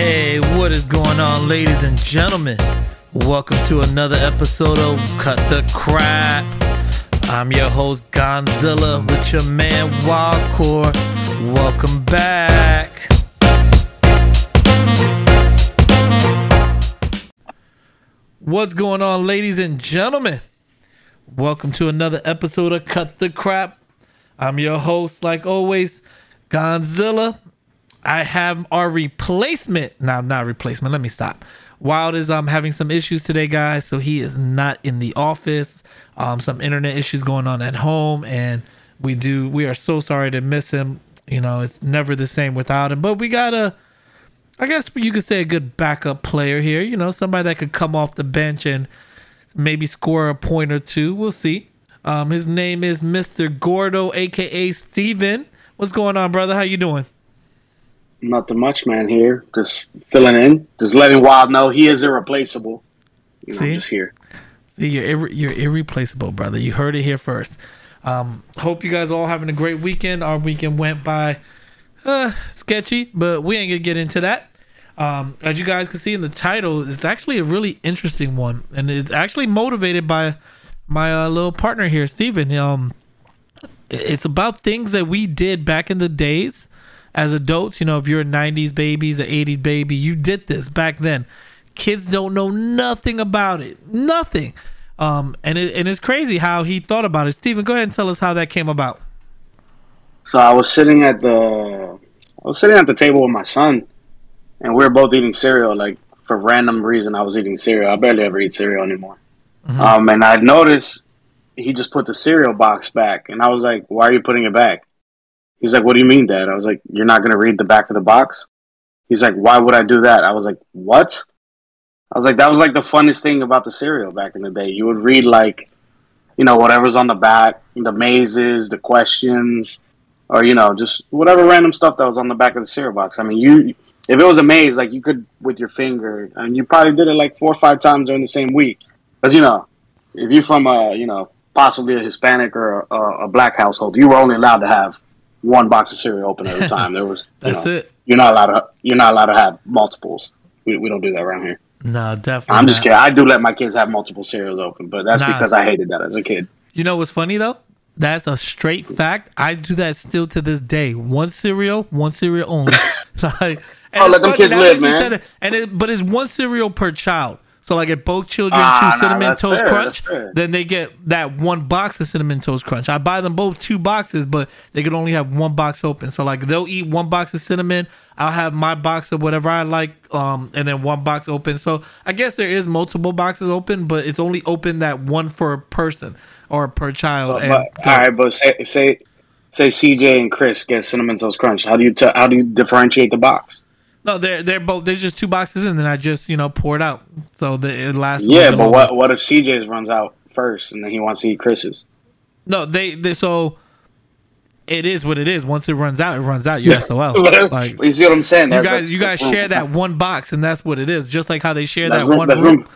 Hey, what is going on, ladies and gentlemen? Welcome to another episode of Cut the Crap. I'm your host, Gonzilla, with your man, Wildcore. Welcome back. What's going on, ladies and gentlemen? Welcome to another episode of Cut the Crap. I'm your host, like always, Gonzilla. I have our replacement. Now, not replacement. Let me stop. Wild is um having some issues today, guys, so he is not in the office. Um, some internet issues going on at home, and we do. We are so sorry to miss him. You know, it's never the same without him. But we got a, I guess you could say a good backup player here. You know, somebody that could come off the bench and maybe score a point or two. We'll see. Um, his name is Mr. Gordo, aka Steven. What's going on, brother? How you doing? Nothing much, man. Here, just filling in, just letting Wild know he is irreplaceable. You know, See? just here. See, you're irre- you're irreplaceable, brother. You heard it here first. Um, hope you guys all having a great weekend. Our weekend went by uh, sketchy, but we ain't gonna get into that. Um, as you guys can see in the title, it's actually a really interesting one, and it's actually motivated by my uh, little partner here, Steven. Um, it's about things that we did back in the days as adults. You know, if you're a 90s babies, an 80s baby, you did this back then. Kids don't know nothing about it. Nothing. Um, and it, and it's crazy how he thought about it. Steven, go ahead and tell us how that came about. So I was sitting at the, I was sitting at the table with my son, and we were both eating cereal. Like for random reason, I was eating cereal. I barely ever eat cereal anymore. Mhm. Um, and I noticed he just put the cereal box back, and I was like, "Why are you putting it back?" He's like, "What do you mean, Dad?" I was like, "You're not gonna read the back of the box." He's like, "Why would I do that?" I was like, "What?" I was like, "That was like the funnest thing about the cereal back in the day. You would read like, you know, whatever's on the back, the mazes, the questions, or you know, just whatever random stuff that was on the back of the cereal box. I mean, you." If it was a maze, like you could with your finger, and you probably did it like four or five times during the same week, because you know, if you're from a you know possibly a Hispanic or a, a black household, you were only allowed to have one box of cereal open at a time. There was you That's know, it. you're not allowed to you're not allowed to have multiples. We, we don't do that around here. No, definitely. I'm just not. kidding. I do let my kids have multiple cereals open, but that's Nah. because I hated that as a kid. You know what's funny though? That's a straight fact. I do that still to this day. One cereal, one cereal only. like, and Oh, let them kids live, man. it, and it, but it's one cereal per child. So like if both children Ah, choose cinnamon that's toast fair, crunch, then they get that one box of cinnamon toast crunch. I buy them both two boxes, but they could only have one box open. So like they'll eat one box of cinnamon. I'll have my box of whatever I like, um, and then one box open. So I guess there is multiple boxes open, but it's only open that one for a person or per child. So, and but, so- all right, but say say say CJ and Chris get cinnamon toast crunch. How do you t- how do you differentiate the box? No, they're they're both. There's just two boxes and then I just you know pour it out, so that it lasts. Yeah, but longer. what what if CJ's runs out first and then he wants to eat Chris's? No, they, they so it is what it is. Once it runs out, it runs out. You're SOL. Like you see what I'm saying? you That- guys, that's- you guys share that one box, and that's what it is. Just like how they share That's that room, one that's room. room.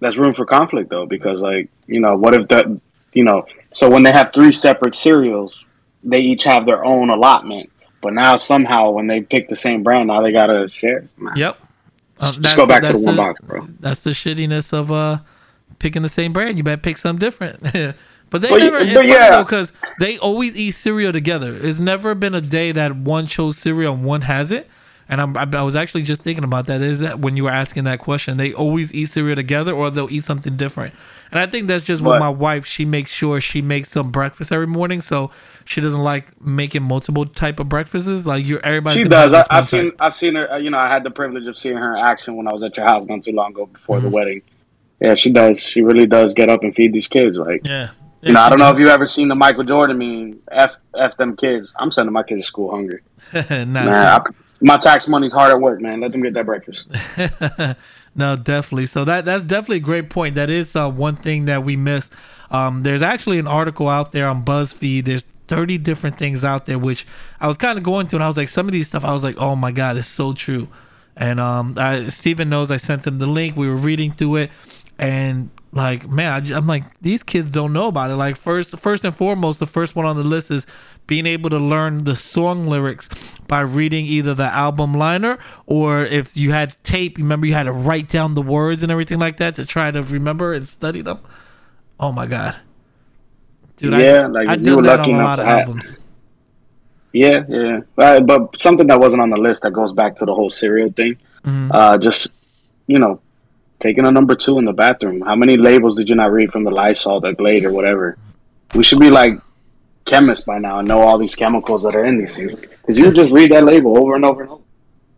That's room for conflict though, because like you know, what if that you know? So when they have three separate cereals, they each have their own allotment. But now somehow when they pick the same brand, now they gotta share. Nah. Yep. Uh, Just go back to the that's one box, bro. That's the shittiness of uh picking the same brand. You better pick something different. but they But never. But funny yeah. because they always eat cereal together. It's never been a day that one chose cereal and one has it. And I'm, I, I was actually just thinking about that. Is that when you were asking that question, they always eat cereal together, or they'll eat something different. And I think that's just what my wife. She makes sure she makes some breakfast every morning, so she doesn't like making multiple type of breakfasts. Like you're everybody. She does. I, I've seen. I've seen her. uh, You know, I had the privilege of seeing her in action when I was at your house not too long ago before Mm-hmm. the wedding. Yeah, she does. She really does get up and feed these kids. Like, Yeah. you know, I don't know if you ever seen the Michael Jordan meme. F f them kids. I'm sending my kids to school hungry. nah, I, my tax money's hard at work, man. Let them get that breakfast. no, definitely. So that that's definitely a great point. That is uh, one thing that we miss. Um, there's actually an article out there on BuzzFeed. There's 30 different things out there, which I was kind of going through, and I was like, some of these stuff, I was like, oh my god, it's so true. And um, I, Steven knows I sent him the link. We were reading through it, and like man I, am like these kids don't know about it like first first and foremost the first one on the list is being able to learn the song lyrics by reading either the album liner or if you had tape remember you had to write down the words and everything like that to try to remember and study them oh my god dude yeah I, like I you were lucky enough to have, albums. yeah yeah uh, but something that wasn't on the list that goes back to the whole serial thing mm-hmm. uh, just you know taking a number two in the bathroom. How many labels did you not read from the Lysol, the Glade, or whatever? We should be like chemists by now and know all these chemicals that are in these things because you just read that label over and over and over.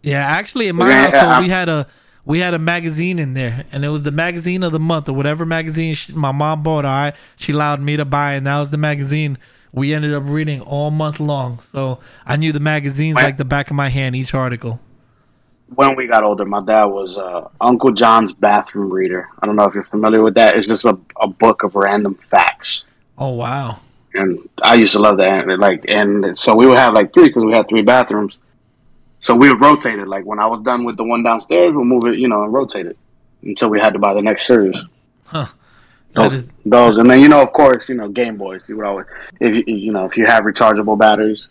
Yeah, actually, in my household, we had a we had a magazine in there, and it was the magazine of the month or whatever magazine she, my mom bought. All right, she allowed me to buy, and that was the magazine we ended up reading all month long. So I knew the magazines like the back of my hand, each article when we got older, my dad was uh, Uncle John's bathroom reader. I don't know if you're familiar with that. It's just a, a book of random facts. Oh wow! And I used to love that. And like, and so we would have like three because we had three bathrooms. So we would rotate it. Like when I was done with the one downstairs, we'll move it, you know, and rotate it until we had to buy the next series. Huh. Those, is... those, and then you know, of course, you know, Game Boys. You would always, if you, you know, if you have rechargeable batteries,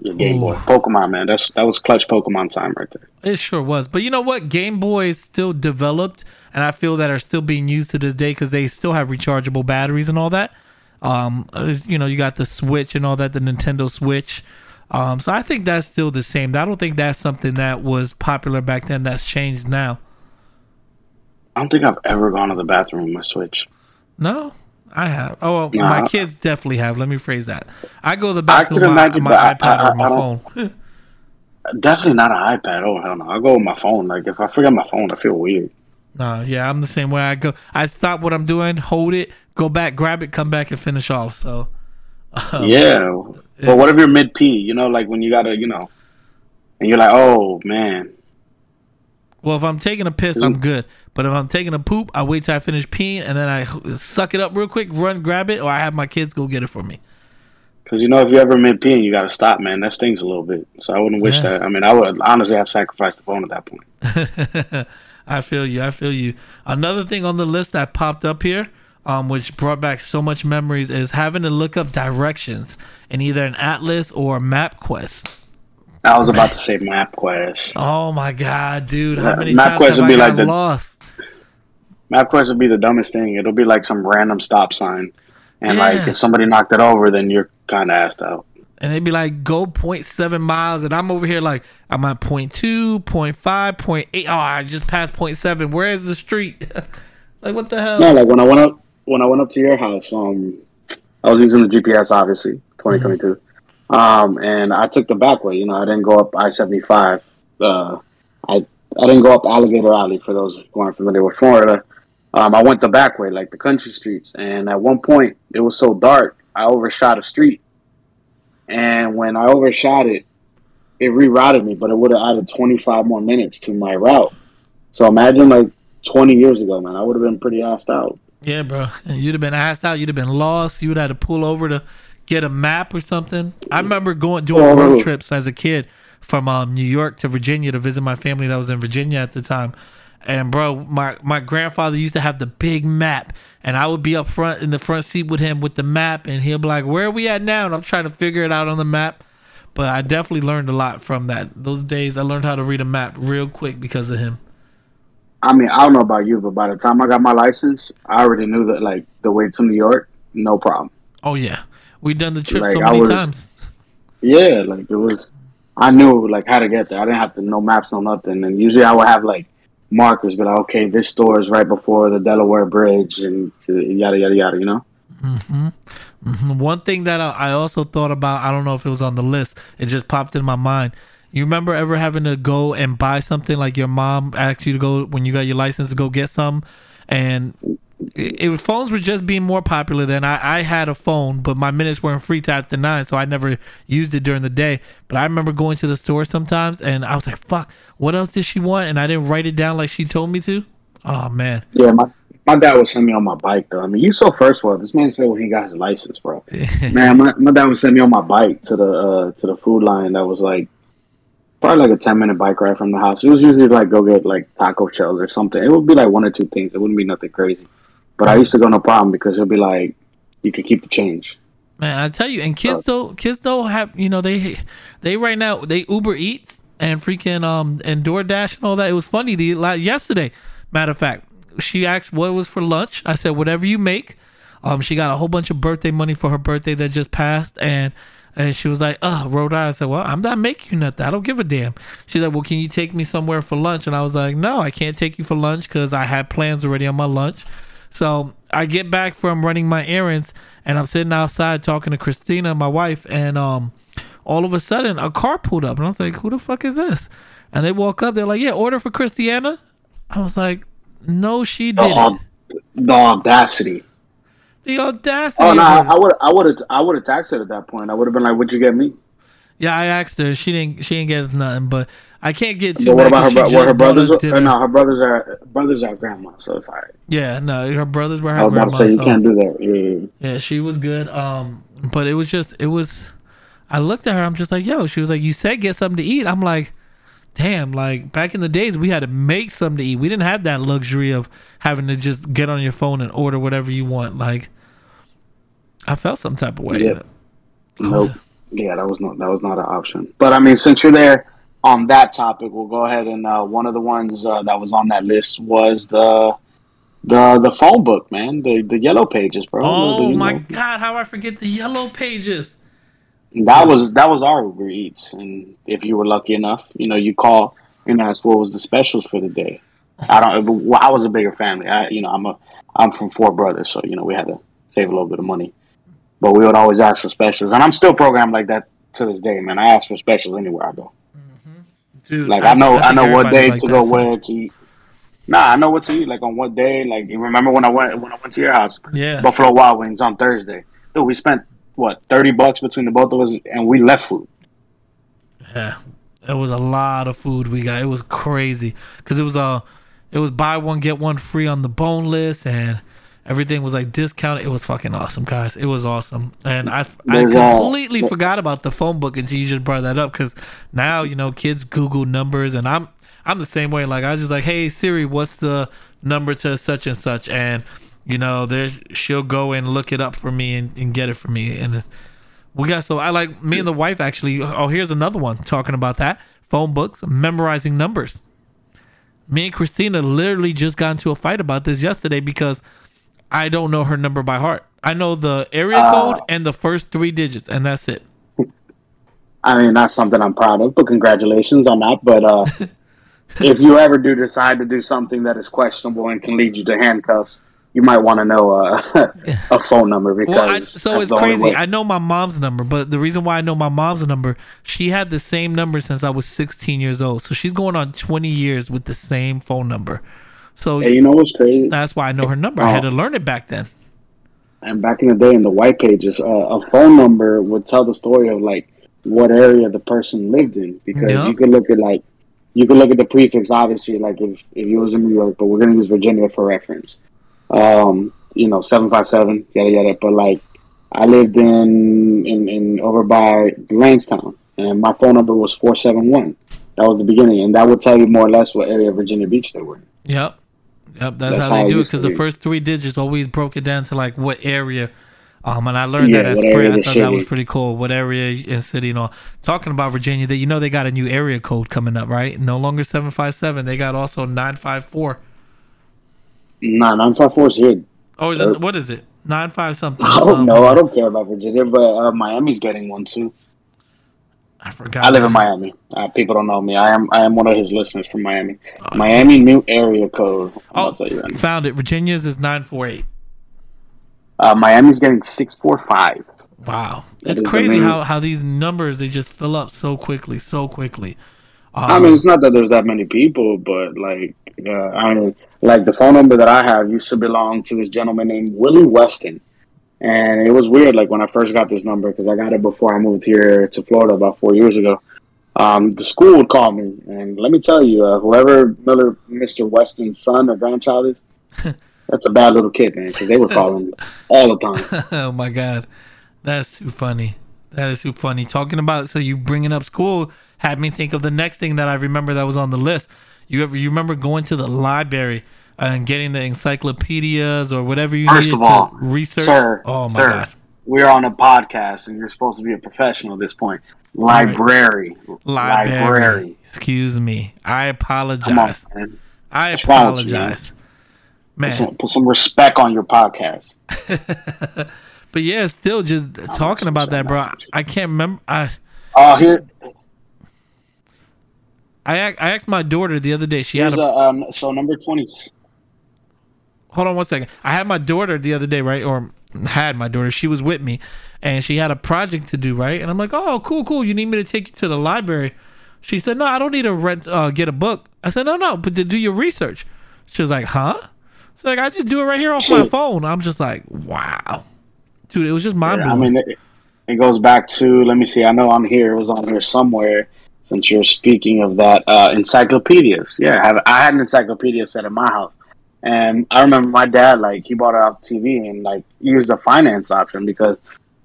your Game Ooh. Boy, Pokemon, man. That's that was clutch Pokemon time right there. It sure was. But you know what? Game Boys still developed, and I feel that are still being used to this day because they still have rechargeable batteries and all that. Um, you know, you got the Switch and all that, the Nintendo Switch. Um, so I think that's still the same. I don't think that's something that was popular back then. That's changed now. I don't think I've ever gone to the bathroom with my Switch. No, I have. Oh, well, my kids definitely have. Let me phrase that. I go to the bathroom with my, imagine, my iPad I, I, or my phone. definitely not an iPad. Oh hell no! I go with my phone. Like if I forget my phone, I feel weird. No, yeah, I'm the same way. I go. I stop what I'm doing, hold it, go back, grab it, come back, and finish off. So. Um, yeah, but what if you're mid pee? You know, like when you gotta, you know, and you're like, oh man. Well, if I'm taking a piss, I'm good. But if I'm taking a poop, I wait till I finish peeing and then I suck it up real quick, run, grab it, or I have my kids go get it for me. Because you know, if you ever mid peeing, you got to stop, man. That stings a little bit. So I wouldn't wish yeah. that. I mean, I would honestly have sacrificed the phone at that point. I feel you. I feel you. Another thing on the list that popped up here, um, which brought back so much memories, is having to look up directions in either an atlas or MapQuest. I was about to say MapQuest. Oh my god, dude! How many MapQuest times have would be I like the, lost? MapQuest would be the dumbest thing. It'll be like some random stop sign, and yeah. like if somebody knocked it over, then you're kind of asked out. And they'd be like, go 0.7 miles. And I'm over here like, I'm at 0.2, 0.5, 0.8. Oh, I just passed 0.7. Where is the street? like, what the hell? No, like when I went up, when I went up to your house, um, I was using the GPS, obviously, 2022. Mm-hmm. Um, and I took the back way. You know, I didn't go up I 75. Uh, I, I didn't go up Alligator Alley for those who aren't familiar with Florida. Um, I went the back way, like the country streets, and at one point it was so dark, I overshot a street. And when I overshot it, it rerouted me, but it would have added 25 more minutes to my route. So imagine like 20 years ago, man, I would have been pretty assed out. Yeah, bro. You'd have been assed out. You'd have been lost. You would have had to pull over to get a map or something. I remember going doing oh. road trips as a kid from um, New York to Virginia to visit my family that was in Virginia at the time. And bro, my my grandfather used to have the big map, and I would be up front in the front seat with him with the map, and he'll be like, "Where are we at now?" And I'm trying to figure it out on the map. But I definitely learned a lot from that. Those days, I learned how to read a map real quick because of him. I mean, I don't know about you, but by the time I got my license, I already knew that like the way to New York, no problem. Oh yeah, we done the trip like, so many was, times. Yeah, like it was. I knew like how to get there. I didn't have to know maps, no nothing. And usually I would have like markers, but like, okay, this store is right before the Delaware Bridge, and yada yada yada. You know. Mm-hmm. Mm-hmm. One thing that I also thought about, I don't know if it was on the list, it just popped in my mind. You remember ever having to go and buy something like your mom asked you to go when you got your license to go get some, and it, phones were just being more popular then. I, I had a phone, but my minutes weren't free till after nine, so I never used it during the day. But I remember going to the store sometimes, and I was like, "Fuck, what else did she want?" And I didn't write it down like she told me to. Oh man. Yeah, my my dad would send me on my bike though. I mean, you saw first one. This man said when he got his license, bro. man, my, my dad would send me on my bike to the uh, to the Food Lion that was like probably like a ten minute bike ride from the house. It was usually like go get like taco shells or something. It would be like one or two things. It wouldn't be nothing crazy. But I used to go no problem because he'll be like, you could keep the change. Man, I tell you, and kids don't kids don't have you know they they right now they Uber Eats and freaking um and DoorDash and all that. It was funny the like, yesterday. Matter of fact, she asked what was for lunch. I said whatever you make. Um, she got a whole bunch of birthday money for her birthday that just passed, and and she was like, "Oh, Rhode Island." I said, "Well, I'm not making you nothing. I don't give a damn." She's like, "Well, can you take me somewhere for lunch?" And I was like, "No, I can't take you for lunch because I had plans already on my lunch." So I get back from running my errands, and I'm sitting outside talking to Christina, my wife, and um, all of a sudden a car pulled up, and I was like, "Who the fuck is this?" And they walk up, they're like, "Yeah, order for Christiana." I was like, "No, she didn't." aud- the audacity. The audacity. Oh no. I would, I would have, I would have texted at that point. I would have been like, "What'd you get me?" Yeah, I asked her. She didn't. She didn't get us nothing. But I can't get too. But what about her? bro- her brothers? Or, dinner. no, her brothers are brothers are grandma, so it's alright. Yeah, no, her brothers were her I was about grandma. to say you so- can't do that. Yeah. Yeah, she was good. Um, but it was just it was. I looked at her. I'm just like, yo. She was like, you said get something to eat. I'm like, damn. Like back in the days, we had to make something to eat. We didn't have that luxury of having to just get on your phone and order whatever you want. Like, I felt some type of way. Yep. Nope. Yeah, that was not that was not an option. But I mean, since you're there on that topic, we'll go ahead and uh, one of the ones uh, that was on that list was the the the phone book, man. The the yellow pages, bro. Oh The- my know, god, how I forget the yellow pages. That was that was our Uber Eats, and if you were lucky enough, you know, you call and ask what was the specials for the day. I don't. Well, I was a bigger family. I, you know, I'm a I'm from four brothers, so you know we had to save a little bit of money. But we would always ask for specials, and I'm still programmed like that to this day, man. I ask for specials anywhere I go. Dude, Like I know, I, know what day like to go where to eat. Nah, I know what to eat. Like on what day. Like you remember when I went when I went to your house, Yeah. Buffalo Wild Wings on Thursday. Dude, we spent what thirty bucks between the both of us, and we left food. Yeah, it was a lot of food we got. It was crazy because it was uh, it was buy one get one free on the boneless, and everything was like discounted. It was fucking awesome, guys. It was awesome, and I I There's, uh, completely forgot about the phone book until you just brought that up because now you know kids Google numbers, and I'm I'm the same way. Like I just like, hey Siri, what's the number to such and such, and you know, there she'll go and look it up for me and, and get it for me, and it's we got so I like me and the wife actually. Oh, here's another one talking about that phone books, memorizing numbers. Me and Christina literally just got into a fight about this yesterday because I don't know her number by heart. I know the area Uh. code and the first three digits, and that's it. I mean, that's something I'm proud of, but congratulations on that. But uh, if you ever do decide to do something that is questionable and can lead you to handcuffs, you might want to know uh, a phone number because Well, I, so it's crazy. I know my mom's number, but the reason why I know my mom's number, she had the same number since I was 16 years old. So she's going on 20 years with the same phone number. So Hey, you know what's crazy? that's why I know her number. I had to learn it back then. And back in the day, in the white pages, uh, a phone number would tell the story of like what area the person lived in because Yeah. you could look at like you could look at the prefix. Obviously, like if if you was in New York, but we're gonna use Virginia for reference. Um, you know, seven five seven, yada yada. But like, I lived in in, in over by Landstown, and my phone number was four seven one. That was the beginning, and that would tell you more or less what area of Virginia Beach they were in. Yep. Yep. That's, That's how how they do it because the first three digits always broke it down to like what area. Um, and I learned that Yeah, as what pretty, I thought the that was pretty cool. What area and city and all. Talking about Virginia, that you know they got a new area code coming up, right? No longer seven five seven. They got also nine five four. Nah, nine five four is here. Oh, is it, what is it? Nine five something. I don't Um, know. I don't care about Virginia, but uh, Miami's getting one too. I forgot. I live in Miami. Uh, people don't know me. I am I am one of his listeners from Miami. Miami new area code. Oh, tell you right found it. Virginia's is nine four eight. Uh, Miami's getting six four five. Wow, That it's crazy how how these numbers they just fill up so quickly, so quickly. Um, I mean, it's not that there's that many people, but like, uh, I mean, like the phone number that I have used to belong to this gentleman named Willie Weston, and it was weird. Like when I first got this number because I got it before I moved here to Florida about four years ago. Um, the school would call me, and let me tell you, uh, whoever Miller, Mr. Weston's son or grandchild is, that's a bad little kid, man. Because they were calling me all the time. oh my god, that's too funny. That is too funny. Talking about so you bringing up school had me think of the next thing that I remember that was on the list. You ever you remember going to the library and getting the encyclopedias or whatever you First need of all, to research. sir, oh my sir, god, we're on a podcast, and you're supposed to be a professional at this point. right. Library, library. Excuse me. I Come on, apologize. I What's wrong man? apologize, Put man. some, put some respect on your podcast. but yeah, still just talking about that, bro. I can't remember. I Oh, here, I I asked my daughter the other day. She had a a um. So number twenty. Hold on one second. I had my daughter the other day, right? Or had my daughter. She was with me, and she had a project to do, right? And I'm like, oh, cool, cool. You need me to take you to the library? She said, no, I don't need to rent, uh, get a book. I said, no, no, but to do your research. She was like, huh? So like, I just do it right here off my phone. I'm just like, wow, dude, it was just mind I mean, it, it goes back to. Let me see. I know I'm here. It was on here somewhere. Since you're speaking of that, uh, encyclopedias. Yeah, I, have, I had an encyclopedia set in my house, and I remember my dad like he bought it off TV and like used a finance option because,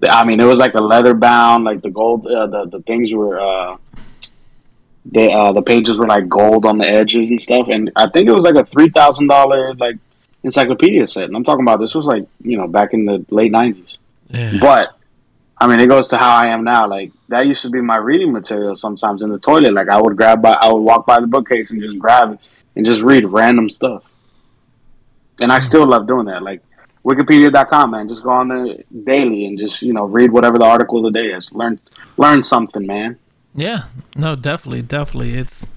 I mean, it was like a leather bound, like the gold, uh, the the things were. Uh, they, uh, the pages were like gold on the edges and stuff, and I think it was like a three thousand dollar like encyclopedia set. And I'm talking about this was like you know back in the late nineties. yeah. But I mean, it goes to how I am now. Like that used to be my reading material. Sometimes in the toilet, like I would grab by, I would walk by the bookcase and just grab it and just read random stuff. And I still love doing that. Like Wikipedia.com, man, just go on there daily and just you know read whatever the article of the day is. Learn learn something, man. Yeah, no, definitely, definitely. It's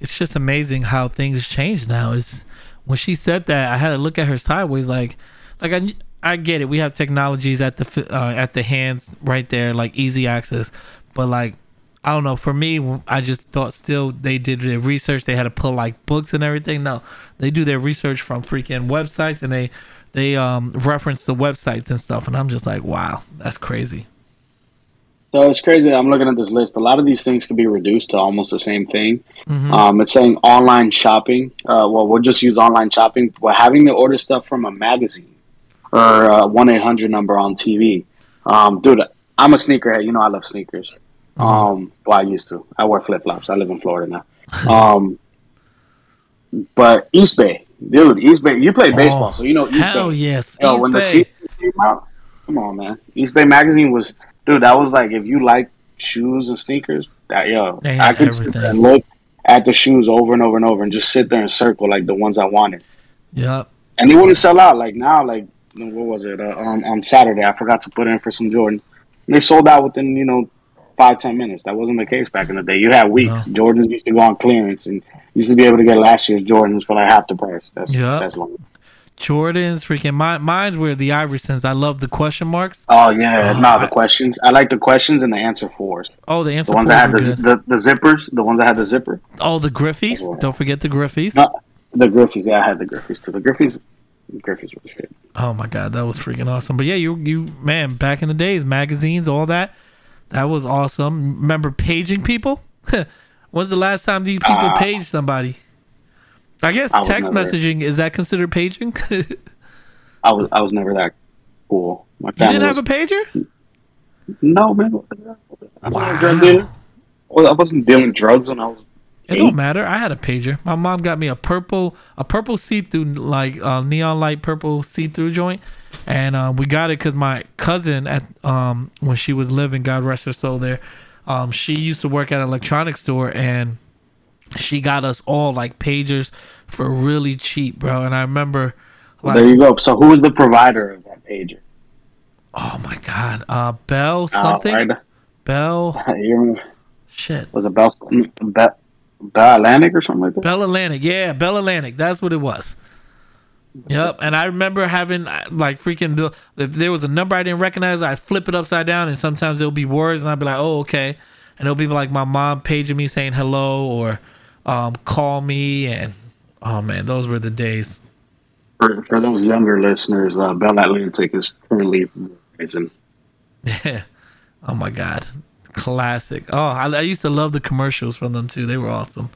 it's just amazing how things change now. It's when she said that, I had to look at her sideways, like, like I I get it. We have technologies at the uh, at the hands right there, like easy access, but like. I don't know. For me, I just thought still they did their research. They had to pull like books and everything. No, they do their research from freaking websites and they they um reference the websites and stuff. And I'm just like, wow, that's crazy. So it's crazy. I'm looking at this list. A lot of these things can be reduced to almost the same thing. Mhm. Um, it's saying online shopping. Uh, well, we'll just use online shopping. But having to order stuff from a magazine or one eight hundred number on TV. Um, dude, I'm a sneakerhead. You know I love sneakers. Um, well, I used to. I wear flip flops. I live in Florida now. Um, but Eastbay, dude, Eastbay. You play baseball, Oh, so you know East Hell Bay. yes, Yo, East when the Bay. season came out, come on, man. Eastbay magazine was, dude. That was like if you like shoes and sneakers, that yo, I could sit there and look at the shoes over and over and over and just sit there and circle like the ones I wanted, Yep. and they wouldn't sell out. Like now, like what was it uh, on on Saturday? I forgot to put in for some Jordans. And they sold out within you know five ten minutes. That wasn't the case back in the day. You had weeks. Jordans used to go on clearance and used to be able to get last year's Jordans for like half the price. That's Yeah. that's long. Jordans, freaking mine. Mine's were the Iversons. I love the question marks. Oh yeah, Oh, no, the questions. I like the questions and the answer fours. Oh, the answer The ones that had the, the the zippers, the ones that had the zipper, Oh, the Griffeys. Oh. Don't forget the Griffeys. No. the Griffeys. Yeah, I had the Griffeys too. The Griffeys, Griffeys were shit. Oh my god, that was freaking awesome. But yeah, you you man, back in the days, magazines, all that, that was awesome. Remember paging people? When's the last time these people Ah. paged somebody? I guess I text never- messaging is that considered paging? I was I was never that cool. My family didn't have a pager? no man. I'm not Wow. a drug dealer. Well, I wasn't dealing drugs when I was. It eight. don't matter. I had a pager. My mom got me a purple, a purple see-through, like uh, neon light purple see-through joint, and um, we got it because my cousin at um when she was living, God rest her soul, there, um she used to work at an electronics store and she got us all like pagers for really cheap, bro. And I remember, like, there you go. So who was the provider of that pager? oh my god, uh, Bell Uh, something, right? Bell, shit. was it Bell, Bell, Bell Atlantic or something like that? Bell Atlantic, yeah, Bell Atlantic. That's what it was. Yep, and I remember having uh, like freaking the if there was a number I didn't recognize, I'd flip it upside down, and sometimes it'll be words, and I'd be like, "Oh, okay," and it'll be like my mom paging me saying hello or um, call me, and oh man, those were the days. For, for those younger listeners, uh, Bell Atlantic is currently Verizon. Yeah. Oh my god, classic. Oh, I, I used to love the commercials from them too. They were awesome,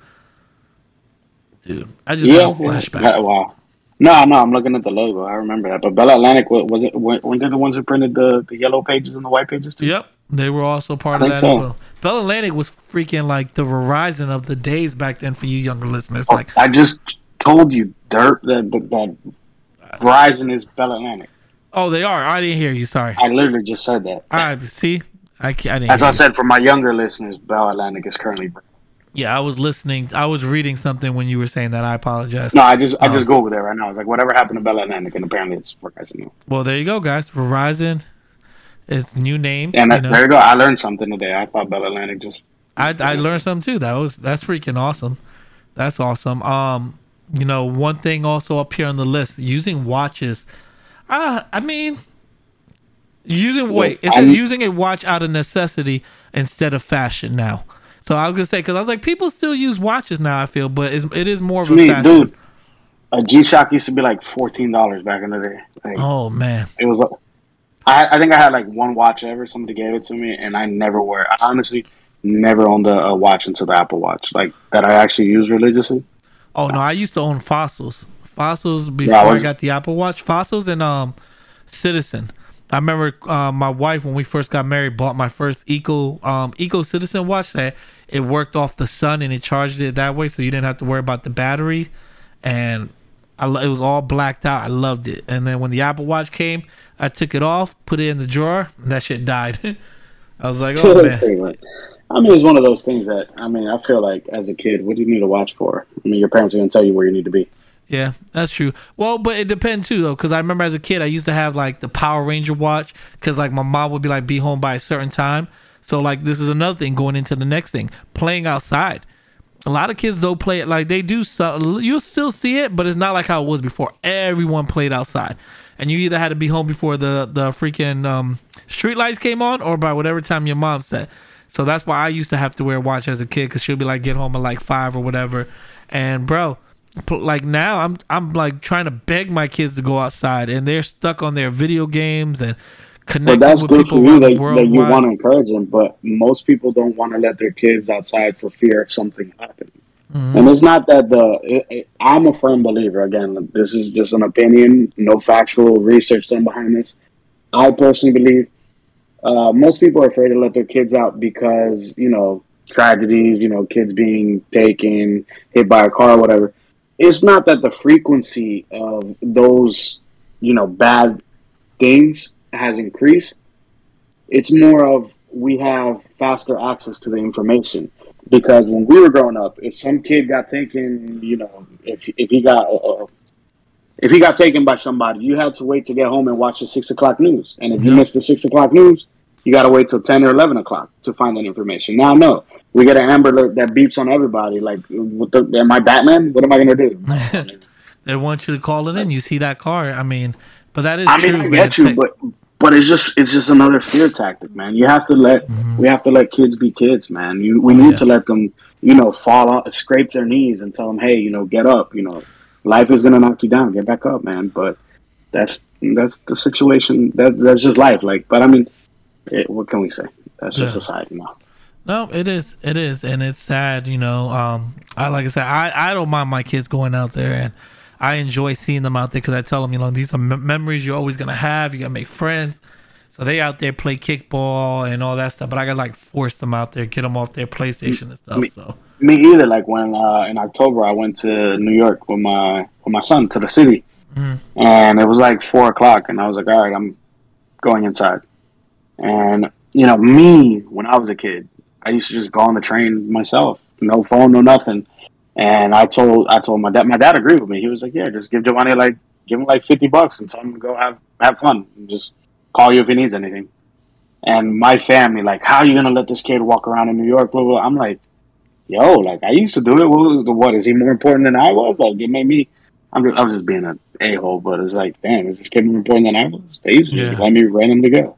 dude. I just Yeah, got a yeah. flashback. Yeah, wow. No, no, I'm looking at the logo. I remember that. But Bell Atlantic wa- was it? When, when did the ones who printed the, the yellow pages and the white pages? Too? Yep, they were also part I of think that as so. well. Bell Atlantic was freaking like the Verizon of the days back then for you younger listeners. Oh, Like, I just told you dirt that that, that Verizon is Bell Atlantic. Oh, they are. I didn't hear you. Sorry. I literally just said that. I see. I, can't, I didn't. As I you. said, for my younger listeners, Bell Atlantic is currently. Yeah, I was listening. I was reading something when you were saying that. I apologize. No, I just I Oh. just googled it right now. I was like, whatever happened to Bell Atlantic, and apparently it's Verizon. now. Well, there you go, guys. Verizon, its new name. And you that, know. there you go. I learned something today. I thought Bell Atlantic just. I I learned something too. That was that's freaking awesome. That's awesome. Um, you know, one thing also up here on the list, using watches. Uh, I mean, using wait, it says using a watch out of necessity instead of fashion now. So I was gonna say because I was like, people still use watches now. I feel, but it's, it is more of a me, fashion. dude, a G Shock used to be like fourteen dollars back in the day. Like, Oh man, It was. I I think I had like one watch ever. Somebody gave it to me, and I never wear. I honestly never owned a, a watch until the Apple Watch, like that I actually use religiously. Oh no, I used to own fossils. Fossils before I I, was- got the Apple Watch. Fossils and um, Citizen. I remember uh, my wife when we first got married bought my first Eco um Eco Citizen watch that it worked off the sun and it charged it that way, so you didn't have to worry about the battery. And I lo- it was all blacked out. I loved it. And then when the Apple Watch came, I took it off, put it in the drawer, and that shit died. I was like, oh man. I mean, it's one of those things that I mean, I feel like as a kid, what do you need a watch for? I mean, your parents are gonna tell you where you need to be. Yeah, that's true. Well, but it depends too, though, because I remember as a kid, I used to have like the Power Ranger watch, because like my mom would be like, be home by a certain time. So like, this is another thing going into the next thing, playing outside. A lot of kids don't play it like they do. So you'll still see it, but it's not like how it was before. Everyone played outside, and you either had to be home before the the freaking um, street lights came on, or by whatever time your mom said. So that's why I used to have to wear a watch as a kid, because she'll be like, get home at like five or whatever. And bro, like now I'm I'm like trying to beg my kids to go outside, and they're stuck on their video games and connecting that's with good for people you that, that you want to encourage them. But most people don't want to let their kids outside for fear of something happening. Mm-hmm. And it's not that the. It, it, I'm a firm believer. Again, this is just an opinion, no factual research done behind this. I personally believe uh, most people are afraid to let their kids out because you know tragedies, you know, kids being taken, hit by a car, whatever. It's not that the frequency of those, you know, bad things has increased. It's more of we have faster access to the information because when we were growing up, if some kid got taken, you know, if if he got uh, if he got taken by somebody, you had to wait to get home and watch the six o'clock news. And if you missed the six o'clock news, you got to wait till ten or eleven o'clock to find that information. Now, no, we get an Amber Alert that beeps on everybody. Like, what the, am I Batman? What am I gonna do? They want you to call it in. You see that car. I mean, but that is I mean, true. I get you, but but it's just it's just another fear tactic, man. You have to let we have to let kids be kids, man. You we need Mm-hmm. Yeah. to let them, you know, fall on, scrape their knees and tell them, hey, you know, get up. You know, life is gonna knock you down. Get back up, man. But that's that's the situation. That that's just life. Like, but I mean, it, what can we say? That's just society now. No, it is. It is, and it's sad. You know, um, I like I said, I I don't mind my kids going out there, and I enjoy seeing them out there because I tell them, you know, these are mem- memories you're always gonna have. You gotta make friends. So they out there play kickball and all that stuff, but I gotta like force them out there, get them off their PlayStation and stuff. Me- So Me either. Like when uh, in October I went to New York with my with my son to the city, Mhm. and it was like four o'clock, and I was like, all right, I'm going inside. And you know, me when I was a kid, I used to just go on the train myself, no phone, no nothing. And I told I told my dad. My dad agreed with me. He was like, yeah, just give Giovanni like give him like fifty bucks and tell him to go have have fun. And just call you if he needs anything. And my family, like, how are you gonna let this kid walk around in New York? Blah, blah. I'm like, yo, like I used to do it. What, what is he more important than I was? Like it made me. I'm just, I was just being an a hole, but it's like, damn, is this kid more important than I was? They used to just Yeah. let me randomly go.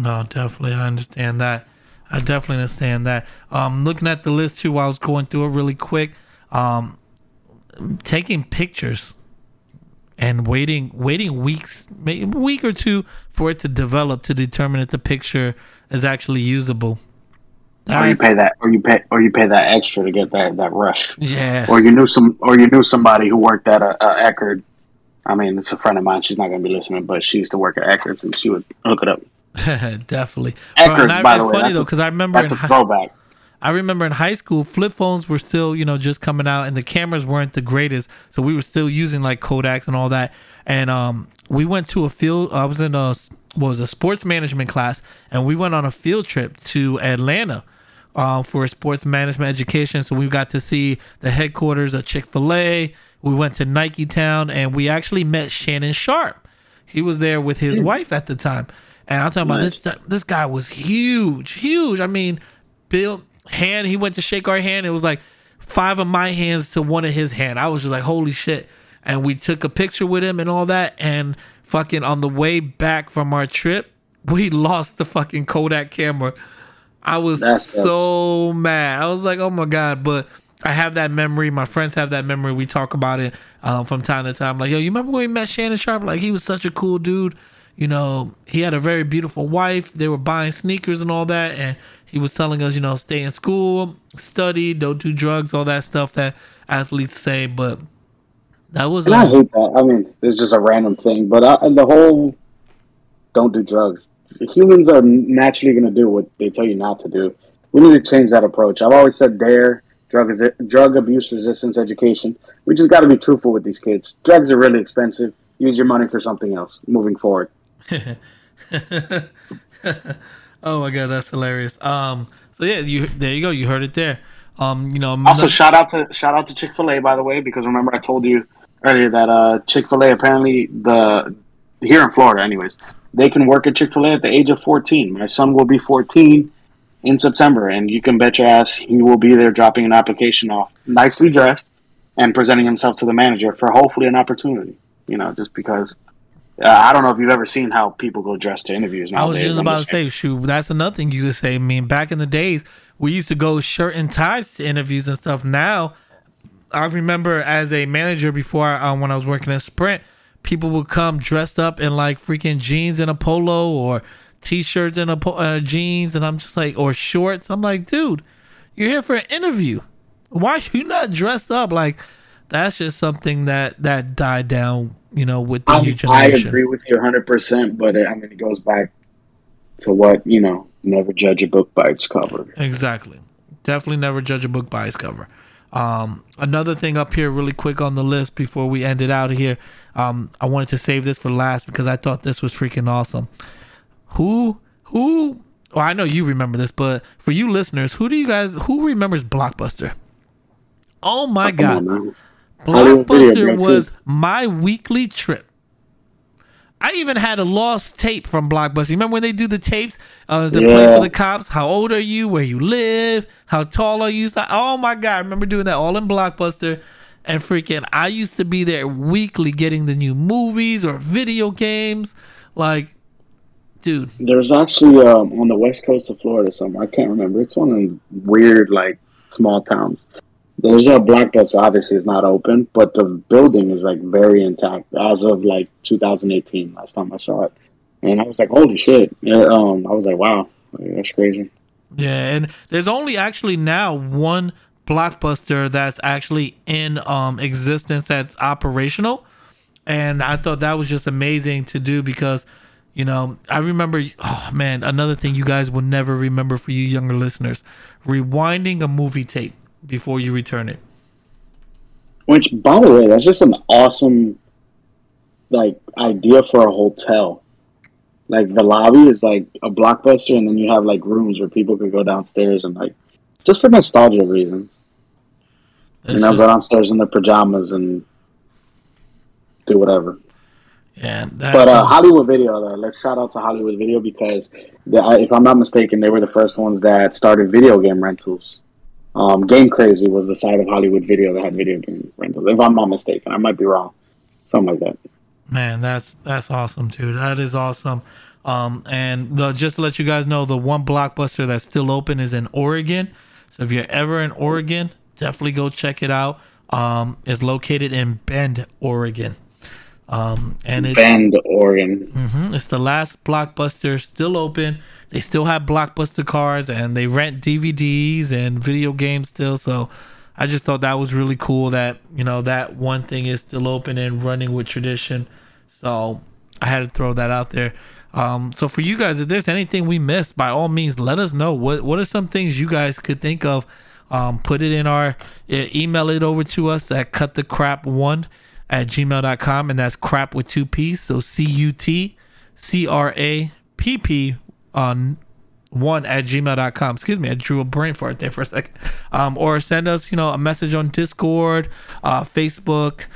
no, definitely, I understand that. I definitely understand that. Um, looking at the list too, while I was going through it really quick. Um, taking pictures and waiting waiting weeks maybe a week or two for it to develop to determine if the picture is actually usable Or you pay that, or you pay, or you pay that extra to get that that rush. yeah Or you knew some, or you knew somebody who worked at a, a Eckerd. I mean, it's a friend of mine. She's not going to be listening, but she used to work at Eckerd's, and she would hook it up. definitely Eckerd's, and I, by it's the way, funny that's though because i remember in That's a hi- throwback. I remember in high school, flip phones were still, you know, just coming out and the cameras weren't the greatest. So we were still using like Kodaks and all that. And um, we went to a field, I was in a, what was a sports management class and we went on a field trip to Atlanta. Uh, for sports management education, so we got to see the headquarters of Chick Fil A. We went to Nike Town, and we actually met Shannon Sharpe. He was there with his wife at the time, and I'm talking Nice. about this. This guy was huge, huge. I mean, Bill hand. He went to shake our hand. It was like five of my hands to one of his hand. I was just like, holy shit. And we took a picture with him and all that. And fucking on the way back from our trip, we lost the fucking Kodak camera. I was so mad. I was like, oh my god. But I have that memory. My friends have that memory. We talk about it um, from time to time. Like, yo, you remember when we met Shannon Sharpe? Like, he was such a cool dude. You know, he had a very beautiful wife. They were buying sneakers and all that. And he was telling us, you know, stay in school, study, don't do drugs, all that stuff that athletes say. But that was And I uh, hate that. I mean, it's just a random thing, but I, the whole don't do drugs. Humans are naturally going to do what they tell you not to do. We need to change that approach. I've always said DARE, drug is drug abuse resistance education. We just got to be truthful with these kids. Drugs are really expensive. Use your money for something else. Moving forward. oh my god, that's hilarious. Um, so yeah, you there you go. You heard it there. Um, you know, Also, no- shout out to shout out to Chick Fil A by the way, because remember I told you earlier that uh, Chick Fil A apparently the here in Florida, anyways, they can work at Chick Fil A at the age of fourteen. My son will be fourteen in September, and you can bet your ass he will be there dropping an application off, nicely dressed, and presenting himself to the manager for hopefully an opportunity. You know, just because. Uh, I don't know if you've ever seen how people go dressed to interviews. I was just about to say, shoot, that's another thing you could say. I mean, back in the days, we used to go shirt and ties to interviews and stuff. Now, I remember as a manager before, um, when I was working at Sprint, people would come dressed up in like freaking jeans and a polo or t-shirts and a po- uh, jeans, and I'm just like, or shorts. I'm like, dude, you're here for an interview. Why you not dressed up? Like, that's just something that that died down, you know, with the I, new I agree with you 100%, but uh, I mean, it goes back to what, you know, never judge a book by its cover. Exactly. Definitely never judge a book by its cover. Um, another thing up here, really quick on the list before we end it out of here. Um, I wanted to save this for last because I thought this was freaking awesome. Who, who, well, I know you remember this, but for you listeners, who do you guys, who remembers Blockbuster? Oh my Come God. on, man. Hollywood Video Blockbuster was my weekly trip. I even had a lost tape from Blockbuster. You remember when they do the tapes? Uh, they play for the cops. How old are you? Where you live? How tall are you? Oh my god! I remember doing that all in Blockbuster, and freaking, I used to be there weekly getting the new movies or video games. Like, dude, There's actually um, on the west coast of Florida somewhere. I can't remember. It's one of weird, like, small towns. There's a Blockbuster, obviously, is not open, but the building is, like, very intact as of, like, 2018, last time I saw it. And I was like, holy shit. Um, I was like, wow, that's crazy. Yeah, and there's only actually now one blockbuster that's actually in um existence that's operational. And I thought that was just amazing to do because, you know, I remember oh man, another thing you guys will never remember for you younger listeners, rewinding a movie tape before you return it. Which, by the way, that's just an awesome like idea for a hotel. Like the lobby is like a blockbuster, and then you have like rooms where people could go downstairs and like just for nostalgia reasons. It's you know, just- go downstairs in their pajamas and do whatever. yeah, that's But uh, Hollywood Video, though, let's shout out to Hollywood Video because, they, if I'm not mistaken, they were the first ones that started video game rentals. Um, game Crazy was the side of Hollywood Video that had video game rentals. If I'm not mistaken, I might be wrong. Something like that. Man, that's that's awesome, dude. That is awesome. Um, and the, just to let you guys know, the one blockbuster that's still open is in Oregon. So if you're ever in Oregon, definitely go check it out. Um, it's located in Bend, Oregon. Um, and it's Bend, Oregon. hmm It's the last blockbuster still open. They still have blockbuster cards and they rent DVDs and video games still. So I just thought that was really cool that, you know, that one thing is still open and running with tradition. So I had to throw that out there. Um, so for you guys, if there's anything we missed, by all means, let us know. What what are some things you guys could think of? Um, put it in our email it over to us at cut the crap one at gmail.com and that's crap with two p's so c-u-t c-r-a-p-p on one at gmail.com excuse me i drew a brain fart there for a second. Um, or send us you know a message on discord uh, facebook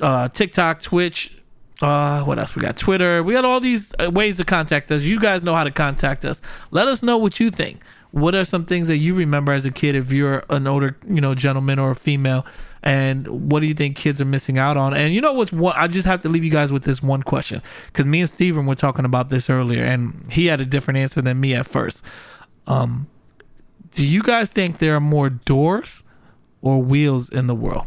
uh, tiktok twitch uh, what else we got? Twitter. We got all these uh, ways to contact us. You guys know how to contact us. Let us know what you think what are some things that you remember as a kid if you're an older you know gentleman or a female? And what do you think kids are missing out on? And you know what's one i just have to leave you guys with this one question because me and steven were talking about this earlier and he had a different answer than me at first. Um do you guys think there are more doors or wheels in the world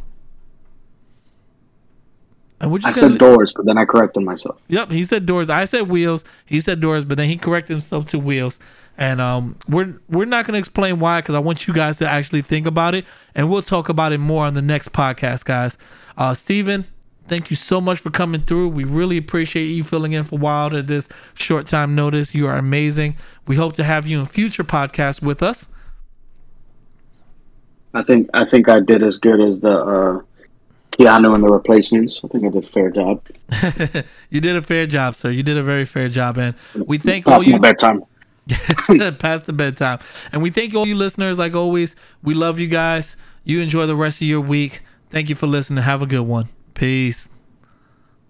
and we're just I said doors, but then I corrected myself. Yep, he said doors. I said wheels. He said doors, but then he corrected himself to wheels. And um, we're we're not going to explain why because I want you guys to actually think about it, and we'll talk about it more on the next podcast, guys. Uh, Steven, thank you so much for coming through. We really appreciate you filling in for Wild at this short time notice. You are amazing. We hope to have you in future podcasts with us. I think I think I did as good as the uh, Keanu and the replacements. I think I did a fair job. you did a fair job, sir. You did a very fair job, and we thank Past all you. bedtime. Past the bedtime, and we thank all you listeners. Like always, we love you guys. You enjoy the rest of your week. Thank you for listening. Have a good one. Peace.